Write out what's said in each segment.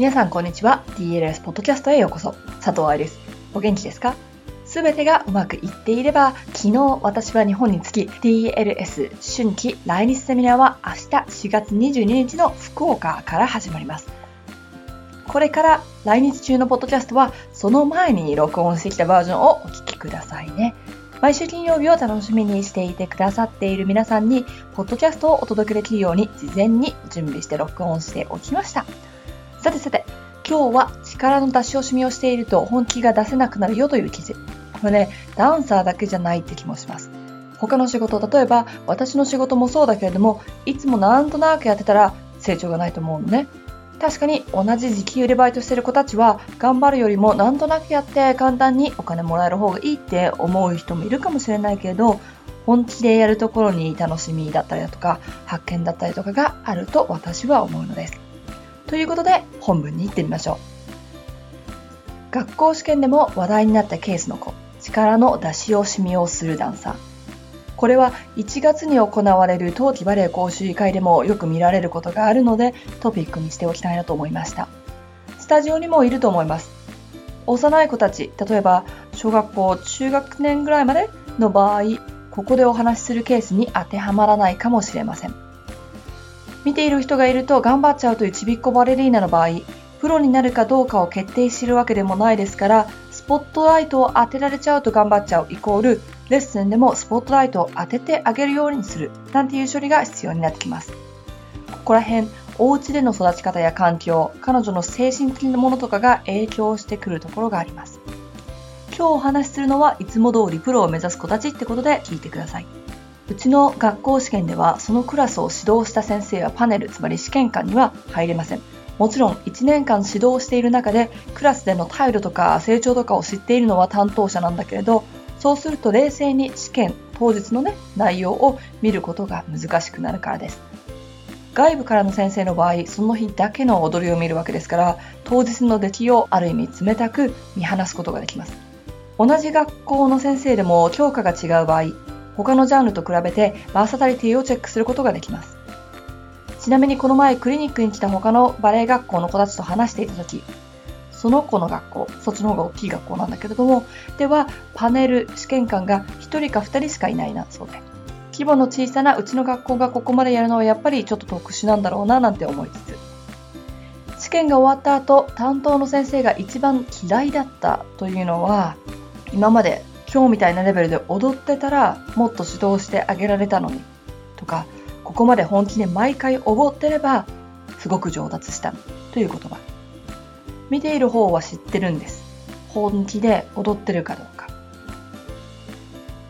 皆さんこんにちは。DLS ポッドキャストへようこそ。佐藤愛です。お元気ですか？すべてがうまくいっていれば昨日私は日本に着き DLS 春季来日セミナーは明日4月22日の福岡から始まります。これから来日中のポッドキャストはその前に録音してきたバージョンをお聞きくださいね。毎週金曜日を楽しみにしていてくださっている皆さんに、ポッドキャストをお届けできるように事前に準備して録音しておきました。さてさて、今日は力の出し惜しみをしていると本気が出せなくなるよという記事。これね、ダンサーだけじゃないって気もします。他の仕事、例えば私の仕事もそうだけれども、いつもなんとなくやってたら成長がないと思うのね。確かに同じ時給でバイトしてる子たちは頑張るよりもなんとなくやって簡単にお金もらえる方がいいって思う人もいるかもしれないけれど本気でやるところに楽しみだったりだとか発見だったりとかがあると私は思うのです。ということで本文に行ってみましょう。学校試験でも話題になったケースの子力の出し惜しみをするダンサー。これは1月に行われる冬季バレエ講習会でもよく見られることがあるのでトピックにしておきたいなと思いました。スタジオにもいると思います。幼い子たち例えば小学校中学年ぐらいまでの場合ここでお話しするケースに当てはまらないかもしれません。見ている人がいると頑張っちゃうというちびっこバレリーナの場合プロになるかどうかを決定してるわけでもないですからスポットライトを当てられちゃうと頑張っちゃうイコールレッスンでもスポットライトを当ててあげるようにするなんていう処理が必要になってきます。ここら辺、お家での育ち方や環境、彼女の精神的なものとかが影響してくるところがあります。今日お話しするのはいつも通りプロを目指す子たちってことで聞いてください。うちの学校試験ではそのクラスを指導した先生はパネル、つまり試験官には入れません。もちろん1年間指導している中でクラスでの態度とか成長とかを知っているのは担当者なんだけれどそうすると冷静に試験当日のね内容を見ることが難しくなるからです外部からの先生の場合その日だけの踊りを見るわけですから当日の出来をある意味冷たく見放すことができます同じ学校の先生でも教科が違う場合他のジャンルと比べてバーサタリティをチェックすることができますちなみにこの前クリニックに来た他のバレエ学校の子たちと話していた時その子の学校、そっちの方が大きい学校なんだけれども、では、パネル試験官が1人か2人しかいないな、そうで。規模の小さなうちの学校がここまでやるのはやっぱりちょっと特殊なんだろうな、なんて思いつつ。試験が終わった後、担当の先生が一番嫌いだったというのは、今まで今日みたいなレベルで踊ってたらもっと指導してあげられたのにとかここまで本気で毎回おごってればすごく上達したという言葉見ている方は知ってるんです。本気で踊ってるかどうか。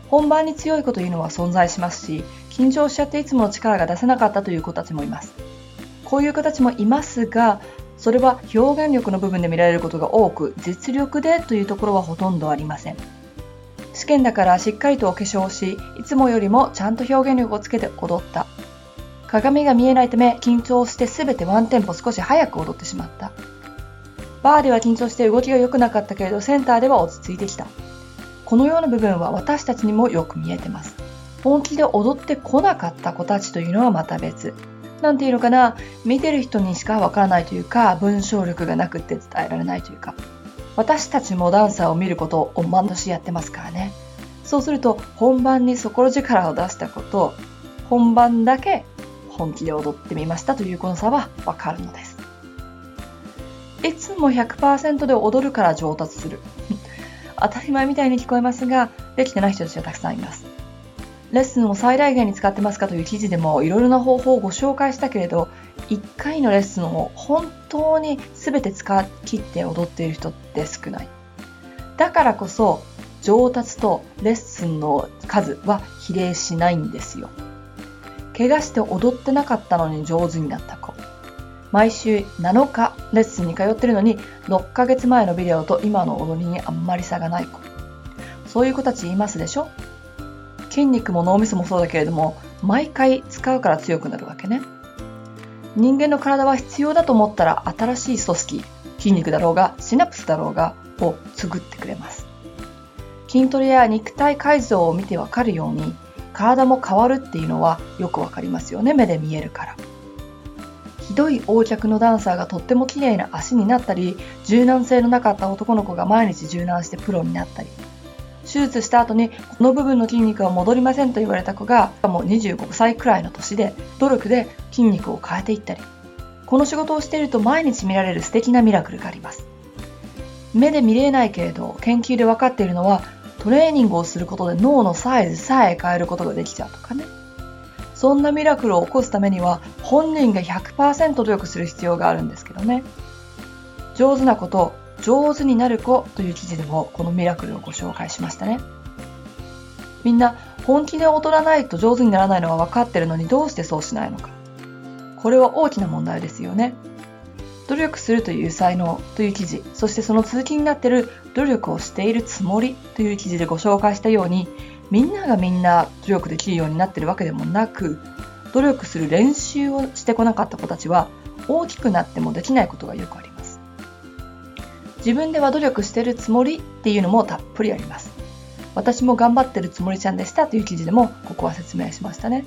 本番に強い子というのは存在しますし、緊張しちゃっていつもの力が出せなかったという子たちもいます。こういう子たちもいますが、それは表現力の部分で見られることが多く、実力でというところはほとんどありません。験だからしっかりとお化粧し、いつもよりもちゃんと表現力をつけて踊った。鏡が見えないため緊張して全てワンテンポ少し早く踊ってしまった。バーでは緊張して動きが良くなかったけれどセンターでは落ち着いてきた。このような部分は私たちにもよく見えてます。本気で踊ってこなかった子たちというのはまた別。なんていうのかな。見てる人にしかわからないというか文章力がなくって伝えられないというか。私たちもダンサーを見ることを毎年やってますからねそうすると本番に底力を出したこと本番だけ本気で踊ってみましたというこの差はわかるのですいつも100%で踊るから上達する。当たり前みたいに聞こえますが、できてない人たちがたくさんいます。レッスンを最大限に使ってますかという記事でもいろいろな方法をご紹介したけれど、1回のレッスンを本当に全て使い切って踊っている人って少ない。だからこそ、上達とレッスンの数は比例しないんですよ。怪我して踊ってなかったのに上手になった子。毎週7日レッスンに通ってるのに6ヶ月前のビデオと今の踊りにあんまり差がない子そういう子たちいますでしょ？筋肉も脳みそもそうだけれども毎回使うから強くなるわけね。人間の体は必要だと思ったら新しい組織筋肉だろうがシナプスだろうがを作ってくれます。筋トレや肉体改造を見てわかるように体も変わるっていうのはよくわかりますよね。目で見えるから。ひどい横脚のダンサーがとっても綺麗な足になったり柔軟性のなかった男の子が毎日柔軟してプロになったり。手術した後にこの部分の筋肉は戻りませんと言われた子がもう25歳くらいの年で努力で筋肉を変えていったりこの仕事をしていると毎日見られる素敵なミラクルがあります。目で見れないけれど研究で分かっているのはトレーニングをすることで脳のサイズさえ変えることができちゃうとかね。そんなミラクルを起こすためには本人が100%努力する必要があるんですけどね。上手なこと上手になる子という記事でもこのミラクルをご紹介しましたね。みんな本気で踊らないと上手にならないのは分かってるのにどうしてそうしないのか。これは大きな問題ですよね。努力するという才能という記事そしてその続きになっている努力をしているつもりという記事でご紹介したようにみんながみんな努力できるようになってるわけでもなく努力する練習をしてこなかった子たちは大きくなってもできないことがよくあります。自分では努力してるつもりっていうのもたっぷりあります私も頑張ってるつもりちゃんでしたという記事でもここは説明しましたね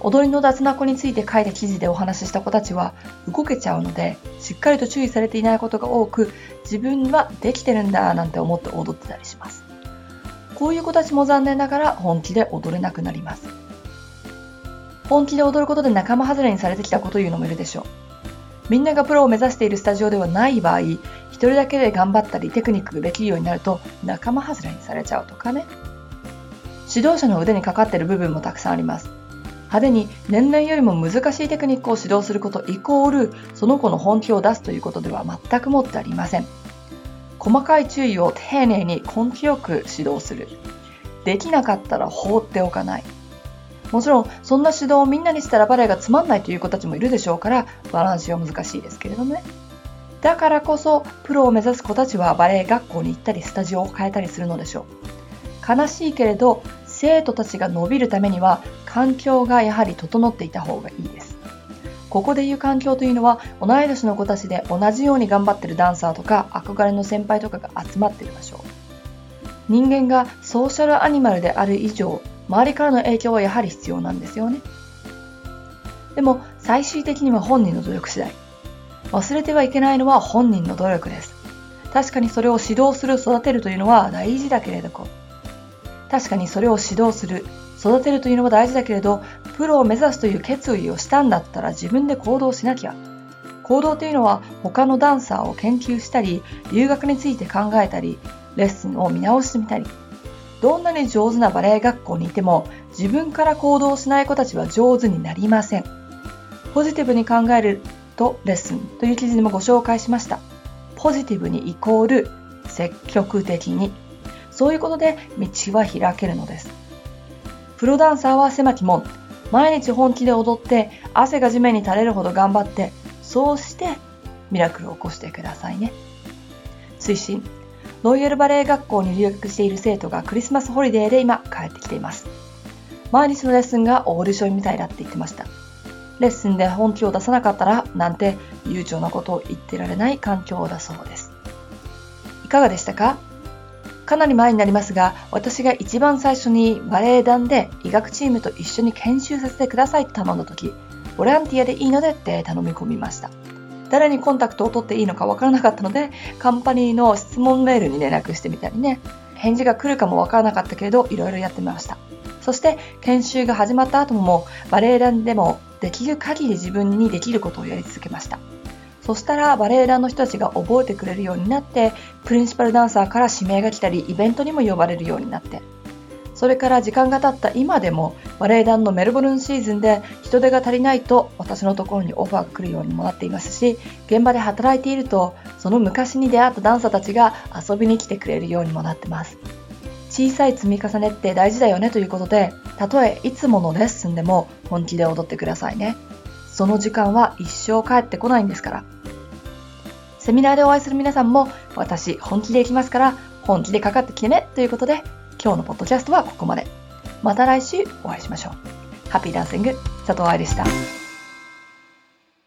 踊りの脱な子について書いた記事でお話しした子たちは動けちゃうのでしっかりと注意されていないことが多く自分はできてるんだなんて思って踊ってたりしますこういう子たちも残念ながら本気で踊れなくなります。本気で踊ることで仲間外れにされてきた子というのもいるでしょう。みんながプロを目指しているスタジオではない場合、一人だけで頑張ったりテクニックができるようになると仲間外れにされちゃうとかね。指導者の腕にかかっている部分もたくさんあります。派手に年々よりも難しいテクニックを指導することイコールその子の本気を出すということでは全くもってありません。細かい注意を丁寧に根気よく指導する。できなかったら放っておかない。もちろん、そんな指導をみんなにしたらバレエがつまんないという子たちもいるでしょうから、バランスは難しいですけれどもね。だからこそ、プロを目指す子たちはバレエ学校に行ったり、スタジオを変えたりするのでしょう。悲しいけれど、生徒たちが伸びるためには、環境がやはり整っていた方がいいです。ここでいう環境というのは同い年の子たちで同じように頑張ってるダンサーとか憧れの先輩とかが集まっている場所人間がソーシャルアニマルである以上周りからの影響はやはり必要なんですよねでも最終的には本人の努力次第忘れてはいけないのは本人の努力です確かにそれを指導する育てるというのは大事だけれど確かにそれを指導する育てるというのは大事だけれどプロを目指すという決意をしたんだったら自分で行動しなきゃ。行動というのは他のダンサーを研究したり、留学について考えたり、レッスンを見直してみたり。どんなに上手なバレエ学校にいても自分から行動しない子たちは上手になりません。ポジティブに考えるとレッスンという記事でもご紹介しました。ポジティブにイコール積極的に。そういうことで道は開けるのです。プロダンサーは狭き門。毎日本気で踊って汗が地面に垂れるほど頑張ってそうしてミラクルを起こしてくださいね推進ロイヤルバレエ学校に留学している生徒がクリスマスホリデーで今帰ってきています。毎日のレッスンがオーディションみたいだって言ってました。レッスンで本気を出さなかったらなんて悠長なことを言ってられない環境だそうです。いかがでしたか？かなり前になりますが、私が一番最初にバレエ団で医学チームと一緒に研修させてくださいと頼んだ時、ボランティアでいいのでって頼み込みました。誰にコンタクトを取っていいのかわからなかったので、カンパニーの質問メールに連絡してみたりね、返事が来るかもわからなかったけれど、いろいろやってみました。そして、研修が始まった後も、バレエ団でもできる限り自分にできることをやり続けました。そしたらバレエ団の人たちが覚えてくれるようになってプリンシパルダンサーから指名が来たりイベントにも呼ばれるようになってそれから時間が経った今でもバレエ団のメルボルンシーズンで人手が足りないと私のところにオファーが来るようにもなっていますし現場で働いているとその昔に出会ったダンサーたちが遊びに来てくれるようにもなってます。小さい積み重ねって大事だよねということでたとえいつものレッスンでも本気で踊ってくださいね。その時間は一生帰ってこないんですから。セミナーでお会いする皆さんも私本気で行きますから本気でかかってきてねということで今日のポッドキャストはここまで。また来週お会いしましょう。ハッピーダンシング佐藤愛でした。